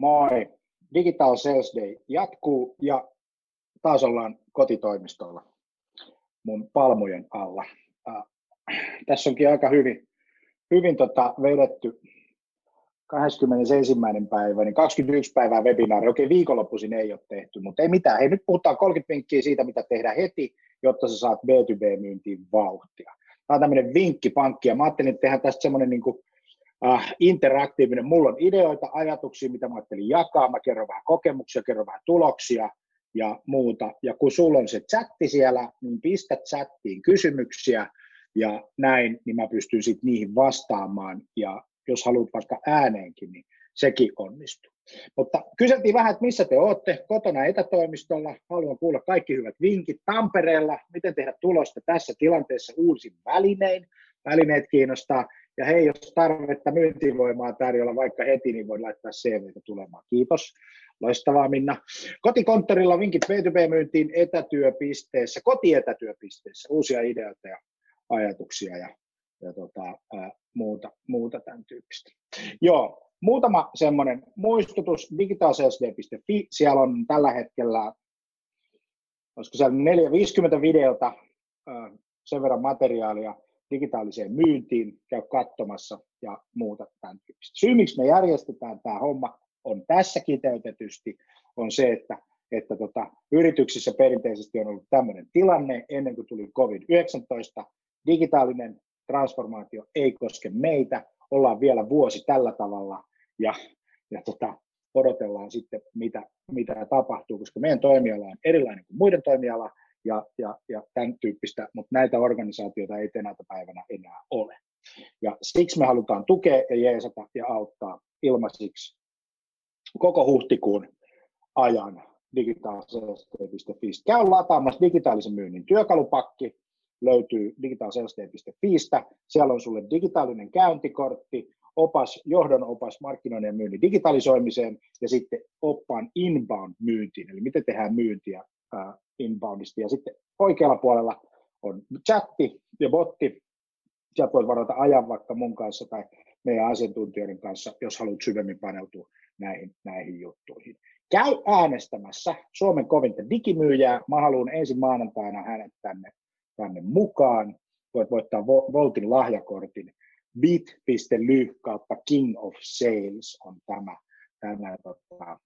Moi. Digital Sales Day jatkuu ja taas ollaan kotitoimistolla mun palmujen alla. Äh, tässä onkin aika hyvin, hyvin tota vedetty 21. päivä, niin 21 päivää webinaari. Okei, viikonloppuisin ei ole tehty, mutta ei mitään. Hei, nyt puhutaan 30 vinkkiä siitä, mitä tehdään heti, jotta sä saat B2B-myyntiin vauhtia. Tämä on tämmöinen vinkkipankki, ja mä ajattelin, että tehdään tästä semmoinen niin kuin äh, interaktiivinen. Mulla on ideoita, ajatuksia, mitä mä ajattelin jakaa. Mä kerron vähän kokemuksia, kerron vähän tuloksia ja muuta. Ja kun sulla on se chatti siellä, niin pistä chattiin kysymyksiä ja näin, niin mä pystyn sitten niihin vastaamaan. Ja jos haluat vaikka ääneenkin, niin sekin onnistuu. Mutta kyseltiin vähän, että missä te olette kotona etätoimistolla. Haluan kuulla kaikki hyvät vinkit Tampereella, miten tehdä tulosta tässä tilanteessa uusin välinein. Välineet kiinnostaa. Ja hei, jos tarvetta myyntivoimaa tarjolla vaikka heti, niin voin laittaa CVtä tulemaan. Kiitos. Loistavaa Minna. Kotikonttorilla vinkit B2B-myyntiin etätyöpisteessä, kotietätyöpisteessä, uusia ideoita ja ajatuksia ja, ja tota, ää, muuta, muuta tämän tyyppistä. Joo, muutama semmoinen muistutus, digitalsalesday.fi, siellä on tällä hetkellä, olisiko siellä 50 videota, sen verran materiaalia, digitaaliseen myyntiin, käy katsomassa ja muuta tämän tyyppistä. Syy, miksi me järjestetään tämä homma, on tässä kiteytetysti, on se, että, että tota, yrityksissä perinteisesti on ollut tämmöinen tilanne ennen kuin tuli COVID-19. Digitaalinen transformaatio ei koske meitä, ollaan vielä vuosi tällä tavalla ja, ja tota, odotellaan sitten, mitä, mitä tapahtuu, koska meidän toimiala on erilainen kuin muiden toimiala, ja, ja, ja tämän tyyppistä, mutta näitä organisaatioita ei tänä päivänä enää ole. Ja siksi me halutaan tukea ja jeesata ja auttaa ilmaisiksi koko huhtikuun ajan digitaaliselsteet.fi. Käy lataamassa digitaalisen myynnin työkalupakki, löytyy digitaaliselsteet.fiistä. Siellä on sulle digitaalinen käyntikortti, opas, johdon opas markkinoinnin ja myynnin digitalisoimiseen ja sitten oppaan inbound myyntiin, eli miten tehdään myyntiä inboundista. Ja sitten oikealla puolella on chatti ja botti. Sieltä voit varata ajan vaikka mun kanssa tai meidän asiantuntijoiden kanssa, jos haluat syvemmin paneutua näihin, näihin juttuihin. Käy äänestämässä Suomen kovinta digimyyjää. Mä haluan ensi maanantaina hänet tänne, tänne mukaan. Voit voittaa Voltin lahjakortin. bit.ly kautta King of Sales on tämä, tämä tota,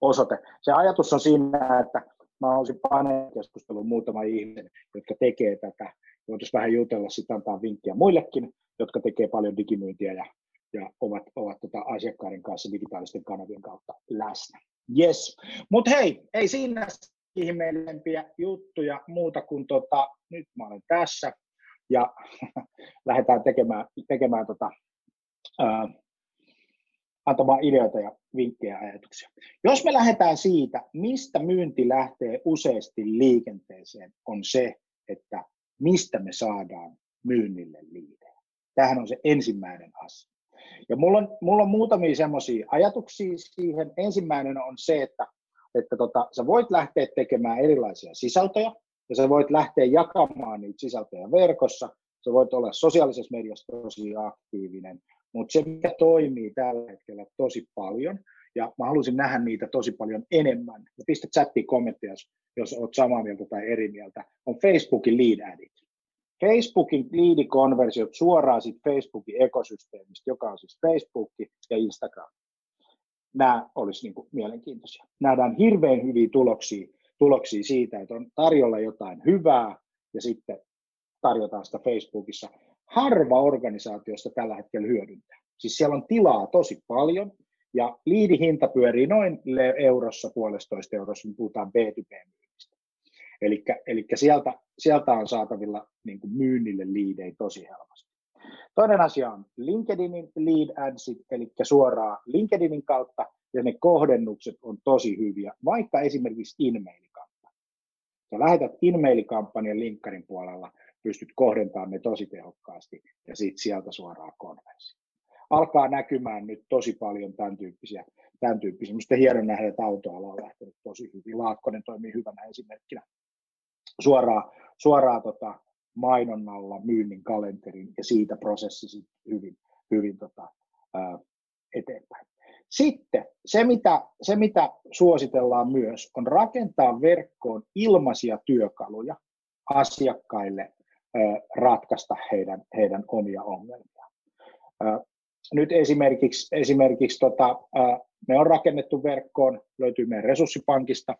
osoite. Se ajatus on siinä, että mä haluaisin paneelikeskustelun muutama ihminen, jotka tekee tätä. Voitaisiin vähän jutella, sitten antaa vinkkiä muillekin, jotka tekee paljon digimyyntiä ja, ja ovat, ovat tota asiakkaiden kanssa digitaalisten kanavien kautta läsnä. Yes. Mutta hei, ei siinä ihmeellisempiä juttuja muuta kuin tota, nyt mä olen tässä ja lähdetään tekemään, tekemään tota, ää, antamaan ideoita ja vinkkejä ja ajatuksia. Jos me lähdetään siitä, mistä myynti lähtee useasti liikenteeseen, on se, että mistä me saadaan myynnille liidejä. Tämähän on se ensimmäinen asia. Ja mulla on, mulla on muutamia semmoisia ajatuksia siihen. Ensimmäinen on se, että, että tota, sä voit lähteä tekemään erilaisia sisältöjä, ja sä voit lähteä jakamaan niitä sisältöjä verkossa, sä voit olla sosiaalisessa mediassa tosi aktiivinen, mutta se, mikä toimii tällä hetkellä tosi paljon, ja mä haluaisin nähdä niitä tosi paljon enemmän, ja pistä chattiin kommentteja, jos, olet samaa mieltä tai eri mieltä, on Facebookin lead adit. Facebookin liidikonversiot suoraan siitä Facebookin ekosysteemistä, joka on siis Facebook ja Instagram. Nämä olisi niin kuin mielenkiintoisia. Nähdään hirveän hyviä tuloksia, tuloksia siitä, että on tarjolla jotain hyvää ja sitten tarjotaan sitä Facebookissa harva organisaatiosta tällä hetkellä hyödyntää. Siis siellä on tilaa tosi paljon, ja liidihinta pyörii noin eurossa, puolestoista eurossa, kun puhutaan B2B-myynnistä. Eli sieltä, sieltä on saatavilla niin kuin myynnille liidei tosi helposti. Toinen asia on LinkedInin lead adsit, eli suoraan LinkedInin kautta, ja ne kohdennukset on tosi hyviä, vaikka esimerkiksi e-mailikampanja. Sä lähetät e-mailikampanjan linkkarin puolella, pystyt kohdentamaan ne tosi tehokkaasti ja sitten sieltä suoraan konversio. Alkaa näkymään nyt tosi paljon tämän tyyppisiä, tämän tyyppisiä. Minusta hieno nähdä, että autoala on lähtenyt tosi hyvin. Laakkonen toimii hyvänä esimerkkinä. Suoraan, suoraan tota, mainonnalla myynnin kalenterin ja siitä prosessi hyvin, hyvin tota, ää, eteenpäin. Sitten se mitä, se, mitä suositellaan myös, on rakentaa verkkoon ilmaisia työkaluja asiakkaille ratkaista heidän, heidän omia ongelmia. Nyt esimerkiksi, esimerkiksi tota, me on rakennettu verkkoon, löytyy meidän resurssipankista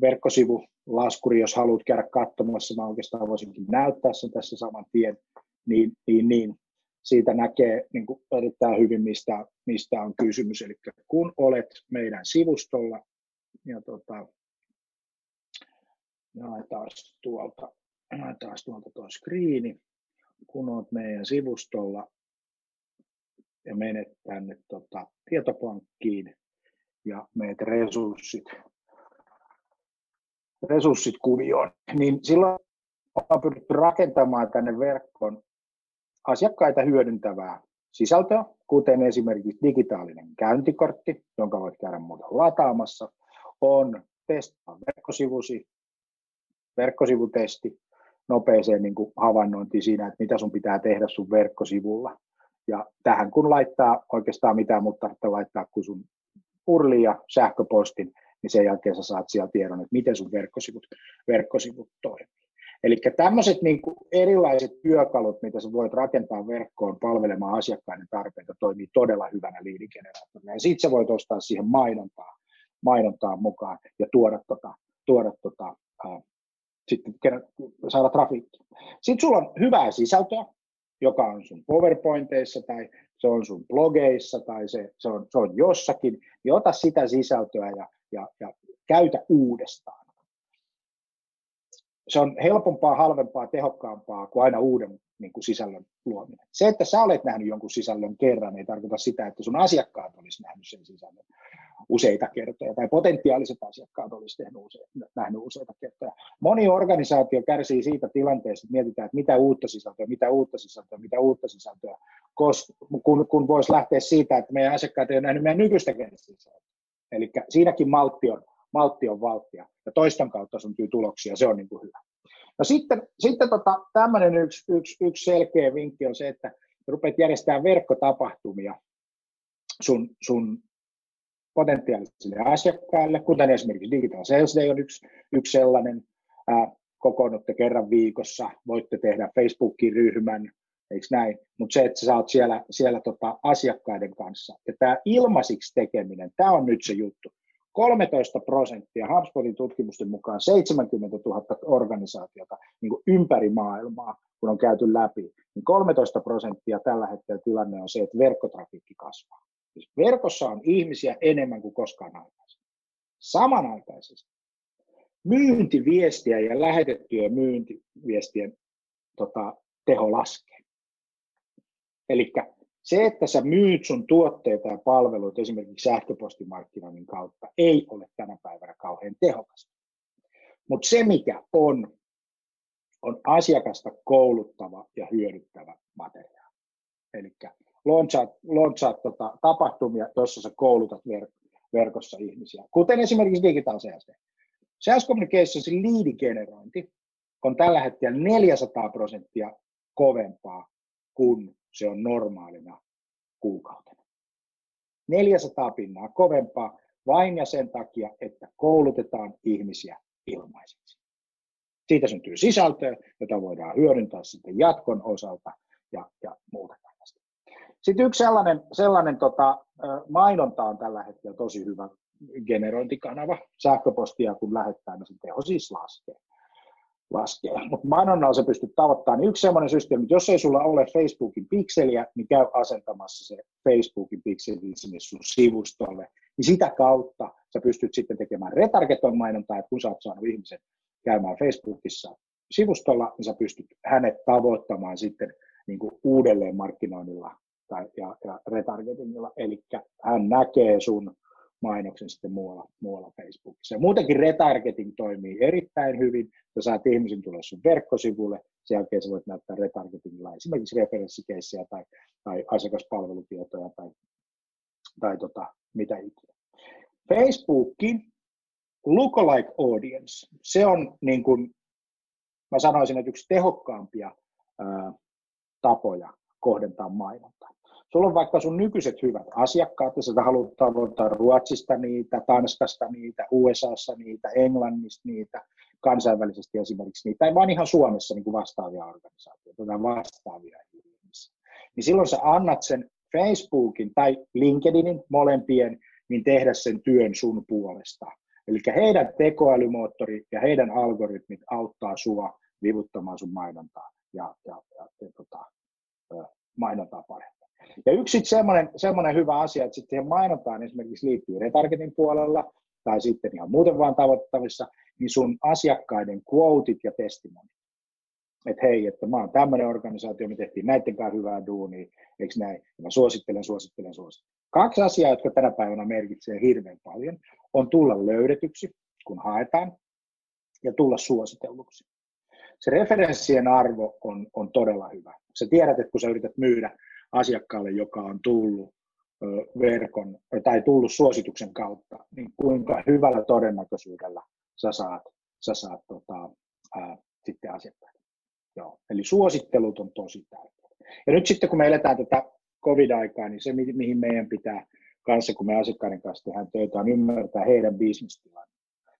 verkkosivu, laskuri, jos haluat käydä katsomassa, mä oikeastaan voisinkin näyttää sen tässä saman tien, niin, niin, niin siitä näkee niin kuin erittäin hyvin, mistä, mistä on kysymys. Eli kun olet meidän sivustolla, ja tota, jaetaan tuolta, jaetaan tuolta tuo screeni, kun olet meidän sivustolla ja menet tänne tota, tietopankkiin ja meet resurssit, resurssit kuvioon, niin silloin on pyritty rakentamaan tänne verkkoon asiakkaita hyödyntävää sisältöä, kuten esimerkiksi digitaalinen käyntikortti, jonka voit käydä muuten lataamassa, on testaa verkkosivusi, verkkosivutesti, nopeeseen niin kuin havainnointiin siinä, että mitä sun pitää tehdä sun verkkosivulla. Ja tähän kun laittaa oikeastaan mitään, mutta että laittaa kun sun urli ja sähköpostin, niin sen jälkeen sä saat siellä tiedon, että miten sun verkkosivut, verkkosivut toimii. Eli tämmöiset niin erilaiset työkalut, mitä sä voit rakentaa verkkoon palvelemaan asiakkaiden tarpeita, toimii todella hyvänä liidigeneraattorina. Ja sitten sä voit ostaa siihen mainontaa, mainontaa mukaan ja tuoda, tota, tuoda tota, sitten saada trafiikkia. Sitten sulla on hyvää sisältöä, joka on sun PowerPointeissa tai se on sun blogeissa tai se, se, on, se on jossakin, niin ota sitä sisältöä ja, ja, ja käytä uudestaan se on helpompaa, halvempaa, tehokkaampaa kuin aina uuden niin kuin sisällön luominen. Se, että sä olet nähnyt jonkun sisällön kerran, ei tarkoita sitä, että sun asiakkaat olisi nähnyt sen sisällön useita kertoja, tai potentiaaliset asiakkaat olisi use, nähnyt useita kertoja. Moni organisaatio kärsii siitä tilanteesta, että mietitään, että mitä uutta sisältöä, mitä uutta sisältöä, mitä uutta sisältöä, kun, kun voisi lähteä siitä, että meidän asiakkaat ei ole nähnyt meidän nykyistä sisältöä. Eli siinäkin maltti on maltti on valttia, ja toiston kautta syntyy tuloksia, se on niin kuin hyvä. No sitten, sitten tota, tämmöinen yksi, yksi, yksi selkeä vinkki on se, että rupeat järjestämään verkkotapahtumia sun, sun potentiaalisille asiakkaille, kuten esimerkiksi Digital Sales Day on yksi, yksi sellainen, ää, kokoonnutte kerran viikossa, voitte tehdä Facebookin ryhmän, eikö näin, mutta se, että sä saat siellä, siellä tota asiakkaiden kanssa, ja tämä ilmaisiksi tekeminen, tämä on nyt se juttu, 13 prosenttia, HubSpotin tutkimusten mukaan 70 000 organisaatiota niin kuin ympäri maailmaa, kun on käyty läpi, niin 13 prosenttia tällä hetkellä tilanne on se, että verkkotrafiikki kasvaa. Siis verkossa on ihmisiä enemmän kuin koskaan aikaisemmin. Samanaikaisesti myyntiviestiä ja lähetettyjen myyntiviestien tota, teho laskee. Eli se, että sä myyt sun tuotteita ja palveluita esimerkiksi sähköpostimarkkinoinnin kautta, ei ole tänä päivänä kauhean tehokasta. Mutta se, mikä on, on asiakasta kouluttava ja hyödyttävä materiaali. Eli launchaat, launchaat tota, tapahtumia, joissa sä koulutat ver- verkossa ihmisiä, kuten esimerkiksi Digital Sales. Sales Communicationsin liidigenerointi on tällä hetkellä 400 prosenttia kovempaa kuin se on normaalina kuukautena. 400 pinnaa kovempaa vain ja sen takia, että koulutetaan ihmisiä ilmaiseksi. Siitä syntyy sisältöä, jota voidaan hyödyntää sitten jatkon osalta ja, ja muuta tällaista. Sitten yksi sellainen, sellainen tota, mainonta on tällä hetkellä tosi hyvä generointikanava. Sähköpostia kun lähettää, niin se teho siis laskee laskea. Mutta mainonnalla se pystyt tavoittamaan. Niin yksi sellainen systeemi, että jos ei sulla ole Facebookin pikseliä, niin käy asentamassa se Facebookin pikseli sinne sun sivustolle. Niin sitä kautta sä pystyt sitten tekemään retargeton mainontaa, että kun sä oot saanut ihmisen käymään Facebookissa sivustolla, niin sä pystyt hänet tavoittamaan sitten niin kuin uudelleen markkinoinnilla tai, ja, ja retargetingilla. Eli hän näkee sun mainoksen sitten muualla, muualla Facebookissa. Ja muutenkin retargeting toimii erittäin hyvin. Sä saat ihmisen tulla sun verkkosivulle, sen jälkeen sä voit näyttää retargetingilla esimerkiksi referenssikeissejä tai, tai asiakaspalvelutietoja tai, tai tota, mitä ikinä. Facebookin lookalike audience, se on niin kuin, mä sanoisin, että yksi tehokkaampia ää, tapoja kohdentaa mainontaa. Sulla on vaikka sun nykyiset hyvät asiakkaat, ja sä haluat tavoittaa Ruotsista niitä, Tanskasta niitä, USAssa niitä, Englannista niitä, kansainvälisesti esimerkiksi niitä, tai vaan ihan Suomessa niin kuin vastaavia organisaatioita tai vastaavia ihmisiä. Niin silloin sä annat sen Facebookin tai LinkedInin molempien, niin tehdä sen työn sun puolesta. Eli heidän tekoälymoottori ja heidän algoritmit auttaa sua vivuttamaan sun mainontaa ja, ja, ja, ja tota, mainontaa paremmin. Ja yksi semmoinen, semmoinen hyvä asia, että sitten siihen esimerkiksi liittyy retargetin puolella tai sitten ihan muuten vaan tavoittavissa, niin sun asiakkaiden quotit ja testimonit. Että hei, että mä oon tämmöinen organisaatio, me tehtiin näiden kanssa hyvää duunia, eikö näin? Ja mä suosittelen, suosittelen, suosittelen. Kaksi asiaa, jotka tänä päivänä merkitsee hirveän paljon, on tulla löydetyksi, kun haetaan, ja tulla suositelluksi. Se referenssien arvo on, on todella hyvä. Sä tiedät, että kun sä yrität myydä asiakkaalle, joka on tullut verkon tai tullut suosituksen kautta, niin kuinka hyvällä todennäköisyydellä sä saat, sä saat tota, ää, sitten asiakkaita. Joo. Eli suosittelut on tosi tärkeää. Ja nyt sitten kun me eletään tätä covid-aikaa, niin se mihin meidän pitää kanssa, kun me asiakkaiden kanssa tehdään töitä, on ymmärtää heidän bisnestilanne.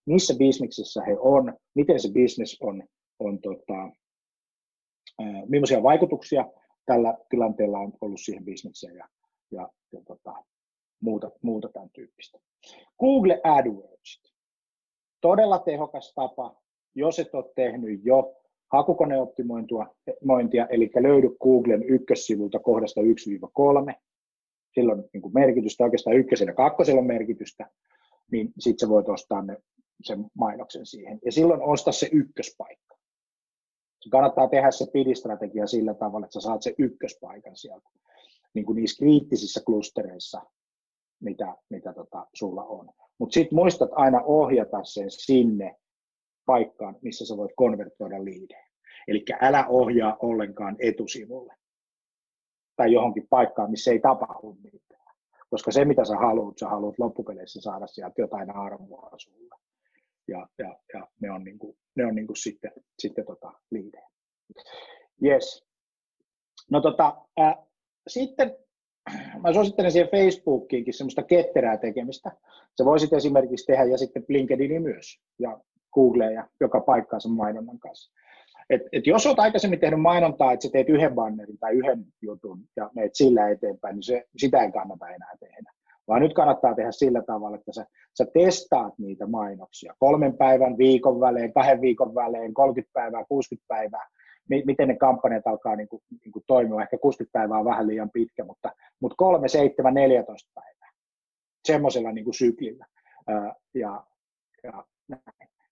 Missä bisneksissä he on, miten se bisnes on, on tota, ää, millaisia vaikutuksia tällä tilanteella on ollut siihen bisnekseen ja, ja, ja tota, muuta, muuta tämän tyyppistä. Google AdWords. Todella tehokas tapa, jos et ole tehnyt jo hakukoneoptimointia, eli löydy Googlen ykkössivulta kohdasta 1-3, sillä on niin merkitystä, oikeastaan ykkösen ja kakkosen on merkitystä, niin sitten sä voit ostaa ne, sen mainoksen siihen. Ja silloin osta se ykköspaikka. Kannattaa tehdä se pidistrategia sillä tavalla, että sä saat se ykköspaikan sieltä, niin kuin niissä kriittisissä klustereissa, mitä, mitä tota, sulla on. Mutta sitten muistat aina ohjata sen sinne paikkaan, missä sä voit konvertoida liidejä. Eli älä ohjaa ollenkaan etusivulle tai johonkin paikkaan, missä ei tapahdu mitään. Koska se, mitä sä haluat, sä haluat loppupeleissä saada sieltä jotain arvoa sulle. Ja, ja, ja ne on, niin kuin, ne on niin kuin sitten, sitten tota liidejä. Yes. No tota, äh, sitten mä suosittelen siihen Facebookiinkin semmoista ketterää tekemistä. Se voisit esimerkiksi tehdä ja sitten LinkedInin myös ja Google ja joka paikkaansa mainonnan kanssa. Et, et jos olet aikaisemmin tehnyt mainontaa, että sä teet yhden bannerin tai yhden jutun ja meet sillä eteenpäin, niin se, sitä ei kannata enää tehdä. Vaan nyt kannattaa tehdä sillä tavalla, että sä, sä testaat niitä mainoksia kolmen päivän, viikon välein, kahden viikon välein, 30 päivää, 60 päivää, miten ne kampanjat alkaa niin kuin, niin kuin toimia. Ehkä 60 päivää on vähän liian pitkä, mutta, mutta 3, 7, 14 päivää semmoisella niin kuin syklillä. ja, ja.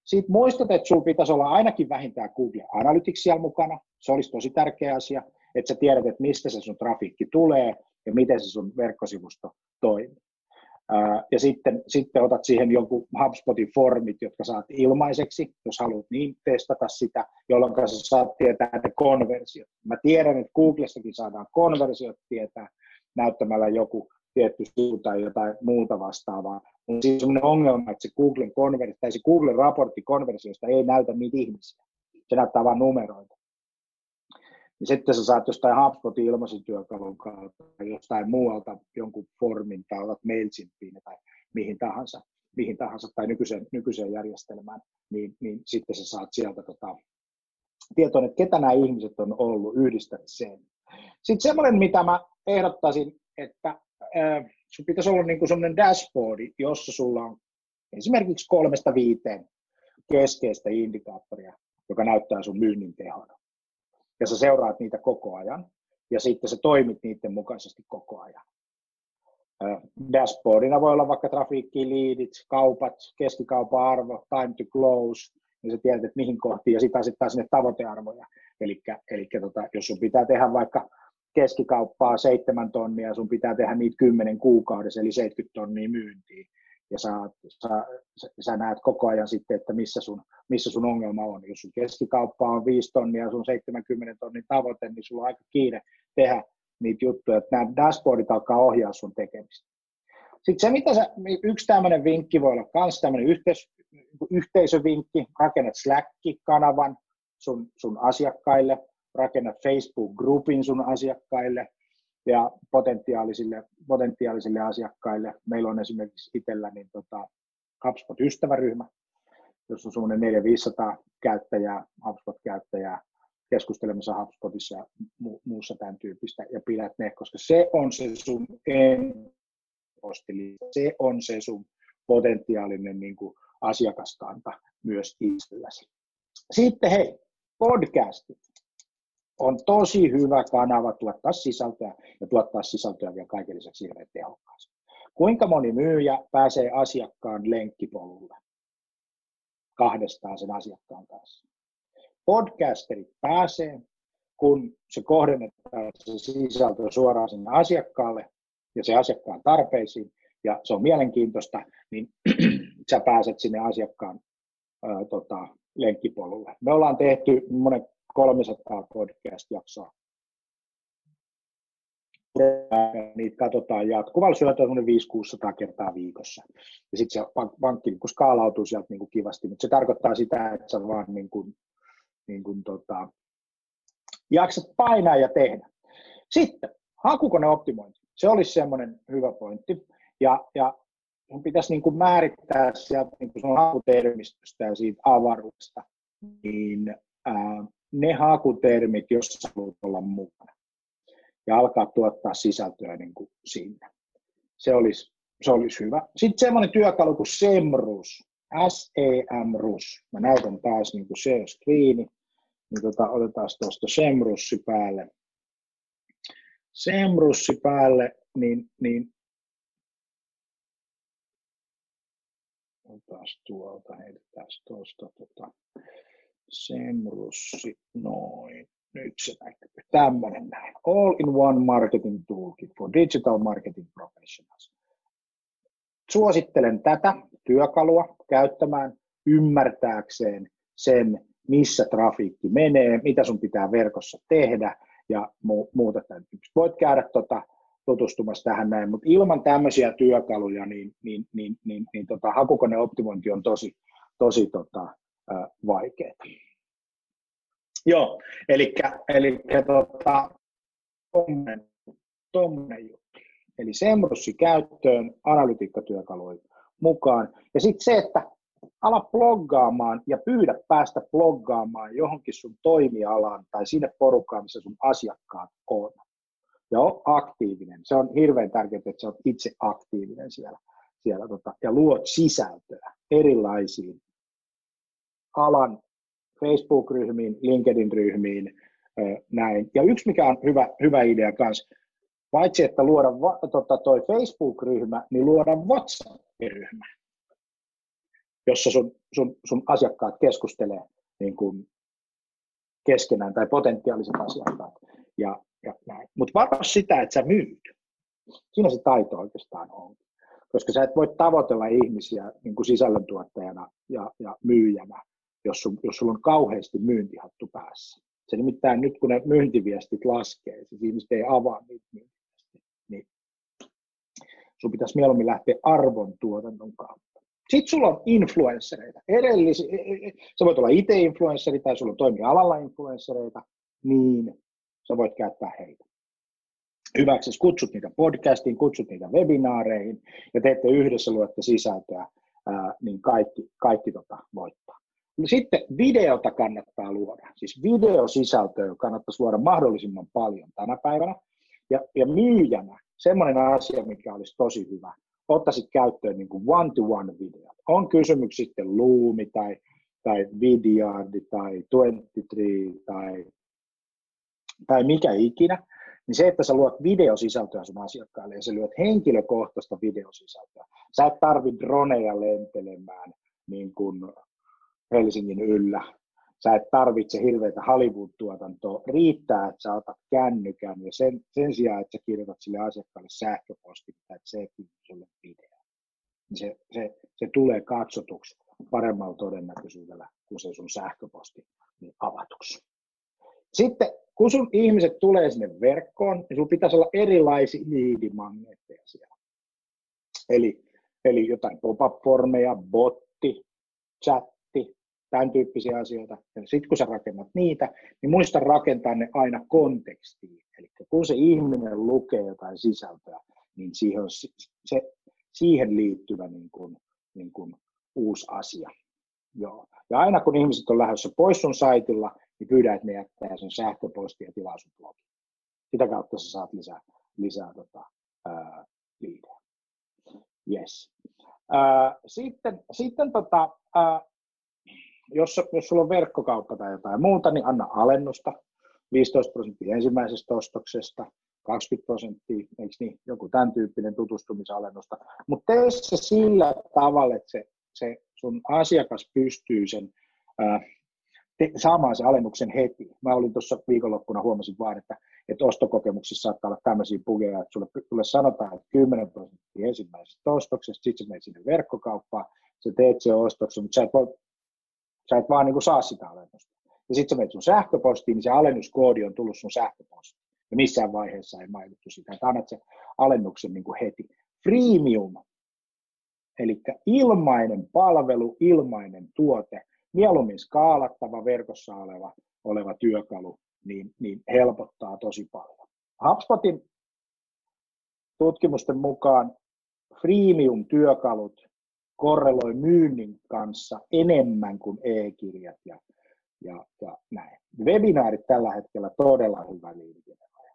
Sitten muistat, että sinulla pitäisi olla ainakin vähintään Google Analytics siellä mukana. Se olisi tosi tärkeä asia, että sä tiedät, että mistä se sun trafiikki tulee ja miten se sun verkkosivusto toimii. Ja sitten, sitten otat siihen jonkun HubSpotin formit, jotka saat ilmaiseksi, jos haluat niin testata sitä, jolloin sä saat tietää ne konversiot. Mä tiedän, että Googlestakin saadaan konversiot tietää näyttämällä joku tietty sivu tai jotain muuta vastaavaa. Mutta siis on ongelma, että se Googlen, konversio, tai se Googlen raportti konversiosta ei näytä niitä ihmisiä. Se näyttää vain numeroita. Niin sitten sä saat jostain HubSpotin ilmaisen työkalun kautta tai jostain muualta jonkun formin tai otat MailChimpiin tai mihin tahansa, mihin tahansa tai nykyiseen, nykyiseen järjestelmään, niin, niin sitten sä saat sieltä tota, tietoa, että ketä nämä ihmiset on ollut, yhdistät sen. Sitten semmoinen, mitä mä ehdottaisin, että äh, sun pitäisi olla niin sellainen dashboardi, jossa sulla on esimerkiksi kolmesta viiteen keskeistä indikaattoria, joka näyttää sun myynnin tehon. Ja sä seuraat niitä koko ajan, ja sitten sä toimit niiden mukaisesti koko ajan. Dashboardina voi olla vaikka trafiikki, liidit, kaupat, keskikaupan arvo, time to close, niin sä tiedät, että mihin kohtiin, ja sitten asettaa sinne tavoitearvoja. Eli tota, jos sun pitää tehdä vaikka keskikauppaa seitsemän tonnia, sun pitää tehdä niitä kymmenen kuukaudessa, eli 70 tonnia myyntiin. Ja sä, sä, sä näet koko ajan sitten, että missä sun, missä sun ongelma on. Jos sun keskikauppa on 5 tonnia ja sun 70 tonnin tavoite, niin sulla on aika kiire tehdä niitä juttuja, että nämä dashboardit alkaa ohjaa sun tekemistä. Sitten se, mitä sä, yksi tämmöinen vinkki voi olla myös tämmöinen yhteis, yhteisövinkki, rakennat Slack-kanavan sun, sun asiakkaille, rakennat Facebook-grupin sun asiakkaille, ja potentiaalisille, potentiaalisille asiakkaille. Meillä on esimerkiksi itsellä niin tota, HubSpot-ystäväryhmä, jossa on semmoinen 400-500 käyttäjää, HubSpot-käyttäjää keskustelemassa HubSpotissa ja mu- muussa tämän tyyppistä, ja pidät ne, koska se on se sun postili, se on se sun potentiaalinen niin kuin asiakaskanta myös itselläsi. Sitten hei, podcastit on tosi hyvä kanava tuottaa sisältöä ja tuottaa sisältöä vielä kaiken lisäksi hirveän tehokkaasti. Kuinka moni myyjä pääsee asiakkaan lenkkipolulle kahdestaan sen asiakkaan kanssa? Podcasterit pääsee, kun se kohdennetaan se sisältö suoraan sinne asiakkaalle ja se asiakkaan tarpeisiin, ja se on mielenkiintoista, niin sä pääset sinne asiakkaan ää, tota, lenkkipolulle. Me ollaan tehty monen 300 podcast-jaksoa. Niitä katsotaan jatkuvalla syötöllä 500-600 kertaa viikossa. Ja sitten se pankki niin skaalautuu sieltä niin kivasti, mutta se tarkoittaa sitä, että sä vaan niin kuin, niin kuin tota, jaksat painaa ja tehdä. Sitten hakukoneoptimointi. Se olisi semmoinen hyvä pointti. Ja, ja sun pitäisi niin kuin määrittää sieltä niin kuin sun hakutermistöstä ja siitä avaruudesta, niin ää, ne hakutermit, joissa haluat olla mukana ja alkaa tuottaa sisältöä niin kuin sinne. Se olisi, se olisi hyvä. Sitten semmoinen työkalu kuin SEMRUS, S-E-M-RUS. Mä näytän taas niin kuin share screeni, niin tota, otetaan tuosta SEMRUSsi päälle. SEMRUSsi päälle, niin, niin taas tuolta, heitetään tuosta tota, Semrussi, noin. Nyt se näkyy. Tämmöinen näin. All in one marketing toolkit for digital marketing professionals. Suosittelen tätä työkalua käyttämään ymmärtääkseen sen, missä trafiikki menee, mitä sun pitää verkossa tehdä ja muuta. Voit käydä tota, tutustumassa tähän näin, mutta ilman tämmöisiä työkaluja, niin, niin, niin, niin, niin tota, hakukoneoptimointi on tosi, tosi tota, vaikeaa. Joo, eli, eli tota, tommonen juttu. Eli Semrussi käyttöön, analytiikkatyökaluja mukaan. Ja sitten se, että ala bloggaamaan ja pyydä päästä bloggaamaan johonkin sun toimialaan tai sinne porukkaan, missä sun asiakkaat on. Ja ole aktiivinen. Se on hirveän tärkeää, että sä oot itse aktiivinen siellä. siellä tota, ja luot sisältöä erilaisiin alan Facebook-ryhmiin, LinkedIn-ryhmiin, näin. Ja yksi, mikä on hyvä, hyvä idea myös, paitsi että luoda tota, toi Facebook-ryhmä, niin luoda WhatsApp-ryhmä, jossa sun, sun, sun asiakkaat keskustelee niin kuin keskenään tai potentiaaliset asiakkaat. Ja, ja näin. Mutta varo sitä, että sä myyt. Siinä se taito oikeastaan on. Koska sä et voi tavoitella ihmisiä niin kuin sisällöntuottajana ja, ja myyjänä jos, sun, jos sulla on kauheasti myyntihattu päässä. Se nimittäin nyt, kun ne myyntiviestit laskee, siis ihmiset ei avaa niitä myyntiviestiä, niin sun pitäisi mieluummin lähteä arvon tuotannon kautta. Sitten sulla on influenssereita. Edellisi, e, e, e, sä voit olla itse influensseri tai sulla on toimialalla influenssereita, niin sä voit käyttää heitä. Hyväksi, kutsut niitä podcastiin, kutsut niitä webinaareihin ja teette yhdessä, luette sisältöä, niin kaikki, kaikki tota voittaa. Sitten videota kannattaa luoda, siis videosisältöä kannattaisi luoda mahdollisimman paljon tänä päivänä. Ja, ja myyjänä semmoinen asia, mikä olisi tosi hyvä, ottaisit käyttöön niin kuin one-to-one video. On kysymys sitten Loomi tai, tai Vidyardi tai 23 tai, tai mikä ikinä, niin se, että sä luot videosisältöä sun asiakkaille ja sä lyöt henkilökohtaista videosisältöä. Sä et tarvi droneja lentelemään niin kuin Helsingin yllä. Sä et tarvitse hirveätä Hollywood-tuotantoa. Riittää, että sä otat kännykän ja sen, sen sijaan, että sä kirjoitat sille asiakkaalle sähköpostin tai että se sulle video. Niin se, se, se, tulee katsotuksi paremmalla todennäköisyydellä kuin se sun sähköposti niin avatuksi. Sitten kun sun ihmiset tulee sinne verkkoon, niin sun pitäisi olla erilaisia liidimagneetteja siellä. Eli, eli jotain pop-up-formeja, botti, chat, tämän tyyppisiä asioita. Ja sitten kun sä rakennat niitä, niin muista rakentaa ne aina kontekstiin. Eli kun se ihminen lukee jotain sisältöä, niin siihen, on se, siihen liittyvä niin kuin, niin kuin uusi asia. Joo. Ja aina kun ihmiset on lähdössä pois sun saitilla, niin pyydä, että ne jättää sen sähköpostia ja tilaa sun blogi. Sitä kautta sä saat lisää, lisää tota, ää. Yes. Ää, sitten sitten tota, ää, jos, jos sulla on verkkokauppa tai jotain muuta, niin anna alennusta. 15 prosenttia ensimmäisestä ostoksesta, 20 prosenttia, eikö niin, joku tämän tyyppinen tutustumisalennusta. Mutta tee se sillä tavalla, että se, se sun asiakas pystyy sen ää, te, saamaan sen alennuksen heti. Mä olin tuossa viikonloppuna, huomasin vaan, että, että ostokokemuksissa saattaa olla tämmöisiä pugeja, että sulle, sulle sanotaan, että 10 prosenttia ensimmäisestä ostoksesta, sitten sä menet sinne verkkokauppaan, sä teet sen ostoksen, mutta sä et, voi, sä et vaan niin kuin saa sitä alennusta. Ja sitten sä menet sun sähköpostiin, niin se alennuskoodi on tullut sun sähköpostiin. Ja missään vaiheessa ei mainittu sitä, että annat sen alennuksen niin kuin heti. Freemium, eli ilmainen palvelu, ilmainen tuote, mieluummin skaalattava verkossa oleva, oleva työkalu, niin, niin helpottaa tosi paljon. HubSpotin tutkimusten mukaan freemium-työkalut korreloi myynnin kanssa enemmän kuin e-kirjat ja, ja, ja näin. Webinaarit tällä hetkellä todella hyvä liidigeneroija.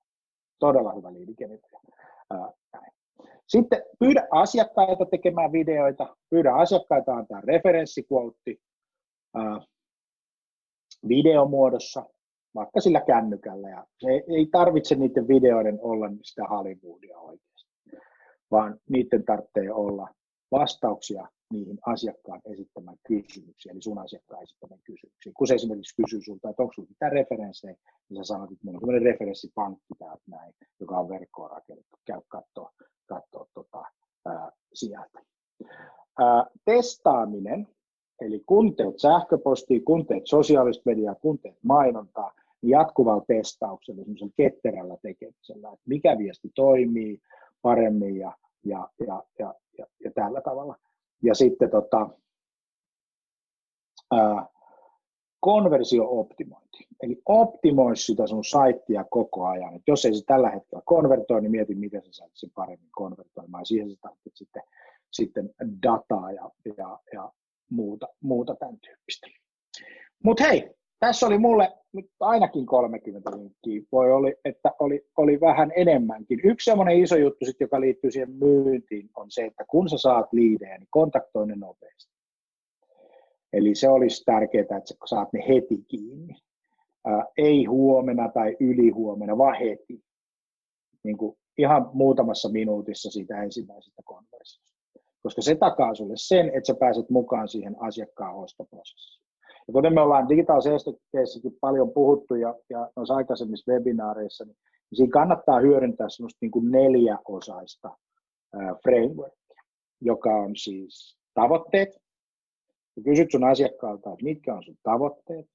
Todella hyvä liidigeneroija. Sitten pyydä asiakkaita tekemään videoita, pyydä asiakkaita antaa referenssikuotti, videomuodossa, vaikka sillä kännykällä. Ja ei, ei tarvitse niiden videoiden olla sitä Hollywoodia oikeasti, vaan niiden tarvitsee olla vastauksia niihin asiakkaan esittämään kysymyksiin, eli sun asiakkaan esittämään kysymyksiin. Kun se esimerkiksi kysyy sulta, että onko sinulla mitään referenssejä, niin sä sanot, että minulla on sellainen referenssipankki täältä näin, joka on verkkoon rakennettu. Käy katsoa, katsoa tota, ää, sieltä. Ää, testaaminen Eli kun teet sähköpostia, kun teet sosiaalista mediaa, kun teet mainontaa, niin jatkuvalla testauksella, semmoisella ketterällä tekemisellä, että mikä viesti toimii paremmin ja, ja, ja, ja, ja, ja tällä tavalla. Ja sitten tota, ää, konversio-optimointi. Eli optimoi sitä sun saittia koko ajan. Et jos ei se tällä hetkellä konvertoi, niin mieti, miten sä saat sen paremmin konvertoimaan. Siihen sä tarvitset sitten, sitten dataa ja, ja, ja, muuta, muuta tämän tyyppistä. Mutta hei, tässä oli mulle nyt ainakin 30 linkkiä. Voi oli, että oli, oli vähän enemmänkin. Yksi semmoinen iso juttu, sit, joka liittyy siihen myyntiin, on se, että kun sä saat liidejä, niin kontaktoi ne nopeasti. Eli se olisi tärkeää, että sä saat ne heti kiinni. Ää, ei huomenna tai ylihuomenna, vaan heti. Niin kuin ihan muutamassa minuutissa siitä ensimmäisestä konversiosta koska se takaa sulle sen, että sä pääset mukaan siihen asiakkaan ostoprosessiin. Ja kuten me ollaan digitaalisessa paljon puhuttu ja, ja noissa aikaisemmissa webinaareissa, niin, niin siinä kannattaa hyödyntää semmoista niin kuin neljäosaista frameworkia, joka on siis tavoitteet. Ja kysyt sun asiakkaalta, että mitkä on sun tavoitteet,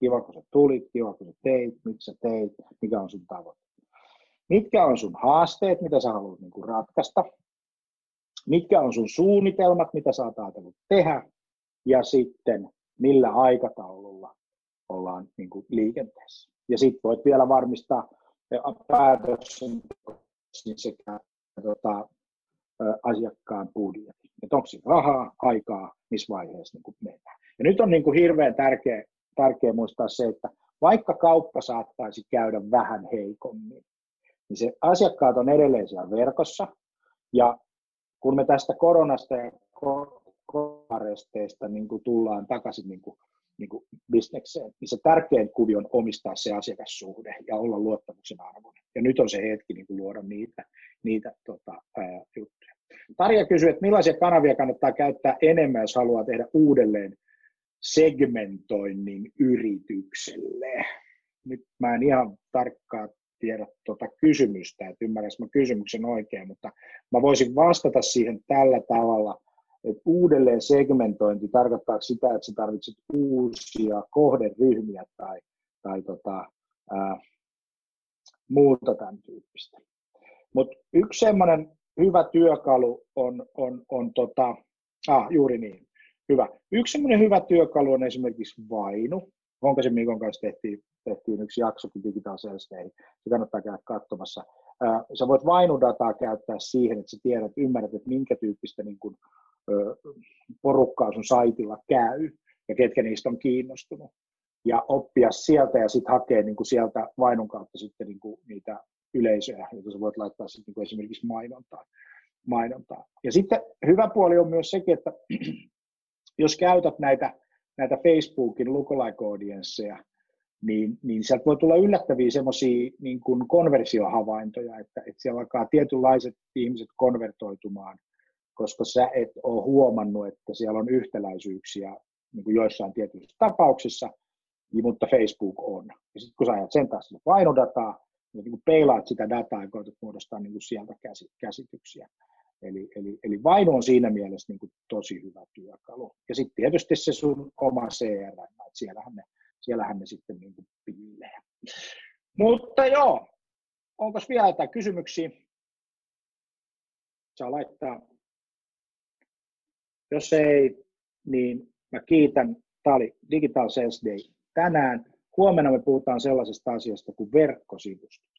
kiva kun sä tulit, kiva kun sä teit, miksi sä teit, mikä on sun tavoite. Mitkä on sun haasteet, mitä sä haluat niin kuin ratkaista, mitkä on sun suunnitelmat, mitä sä oot ajatellut tehdä, ja sitten millä aikataululla ollaan niin kuin liikenteessä. Ja sitten voit vielä varmistaa päätöksen sekä tota, asiakkaan budjetin. Että onko siinä rahaa, aikaa, missä vaiheessa niin mennään. Ja nyt on niin kuin hirveän tärkeä, tärkeä muistaa se, että vaikka kauppa saattaisi käydä vähän heikommin, niin se asiakkaat on edelleen siellä verkossa, ja kun me tästä koronasta ja koronaresteistä niin tullaan takaisin niin kuin, niin kuin bisnekseen, niin se tärkein kuvio on omistaa se asiakassuhde ja olla luottamuksen arvoinen. Ja nyt on se hetki niin kuin luoda niitä, niitä tota, ää, juttuja. Tarja kysyy, että millaisia kanavia kannattaa käyttää enemmän, jos haluaa tehdä uudelleen segmentoinnin yritykselle. Nyt mä en ihan tarkkaan tiedä tuota kysymystä, että ymmärränkö mä kysymyksen oikein, mutta mä voisin vastata siihen tällä tavalla, että uudelleen segmentointi tarkoittaa sitä, että sä tarvitset uusia kohderyhmiä tai, tai tota, ää, muuta tämän tyyppistä. Mutta yksi semmoinen hyvä työkalu on, on, on tota, ah, juuri niin. Hyvä. Yksi semmoinen hyvä työkalu on esimerkiksi Vainu. Honkasen Mikon kanssa tehtiin, tehtiin yksi jaksokin Digital Sales Day. Se kannattaa käydä katsomassa. Sä voit Vainu-dataa käyttää siihen, että sä tiedät, ymmärrät, että minkä tyyppistä niin kuin, porukkaa sun saitilla käy ja ketkä niistä on kiinnostunut. Ja oppia sieltä ja sitten hakea niin kuin sieltä Vainun kautta sitten niin kuin niitä yleisöjä, joita sä voit laittaa sitten niin kuin esimerkiksi mainontaan. mainontaan. Ja sitten hyvä puoli on myös sekin, että jos käytät näitä, näitä Facebookin lookalike audienceja, niin, niin sieltä voi tulla yllättäviä semmoisia niin konversiohavaintoja, että, että siellä alkaa tietynlaiset ihmiset konvertoitumaan, koska sä et ole huomannut, että siellä on yhtäläisyyksiä niin kuin joissain tietyissä tapauksissa, niin, mutta Facebook on. Ja sitten kun sä ajat sen taas painodataa, niin, niin peilaat sitä dataa ja koetat muodostaa niin kuin sieltä käsityksiä. Eli, eli, eli vaino on siinä mielessä niin kuin tosi hyvä työkalu. Ja sitten tietysti se sun oma CRM, että siellähän ne, siellähän ne sitten niin kuin piilee. Mutta joo, onko vielä jotain kysymyksiä? Saa laittaa. Jos ei, niin mä kiitän. Tämä oli Digital Sales Day tänään. Huomenna me puhutaan sellaisesta asiasta kuin verkkosivustot.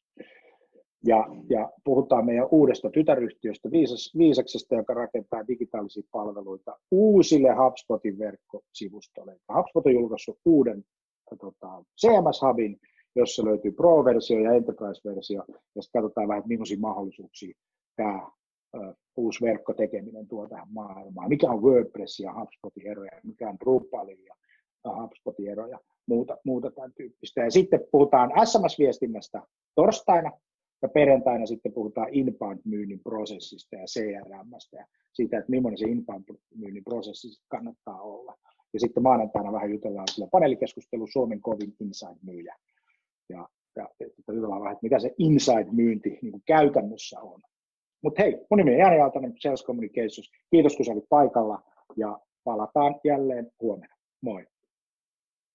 Ja, ja puhutaan meidän uudesta tytäryhtiöstä Viisaksesta, joka rakentaa digitaalisia palveluita uusille HubSpotin verkkosivustolle. HubSpot on julkaissut uuden tota, CMS-hubin, jossa löytyy Pro-versio ja Enterprise-versio, ja sitten katsotaan vähän, millaisia mahdollisuuksia tämä uusi verkkotekeminen tuo tähän maailmaan. Mikä on WordPress ja HubSpotin eroja, mikä on Drupalin ja HubSpotin eroja, muuta, muuta tämän tyyppistä. Ja sitten puhutaan SMS-viestinnästä torstaina, ja perjantaina sitten puhutaan inbound-myynnin prosessista ja CRMstä ja siitä, että millainen se inbound-myynnin prosessi kannattaa olla. Ja sitten maanantaina vähän jutellaan sillä paneelikeskustelu Suomen kovin inside-myyjä. Ja, ja että jutellaan vähän, että mitä se inside-myynti niin käytännössä on. Mutta hei, mun nimi on Jani Aaltonen, Sales Communications. Kiitos kun sä olit paikalla ja palataan jälleen huomenna.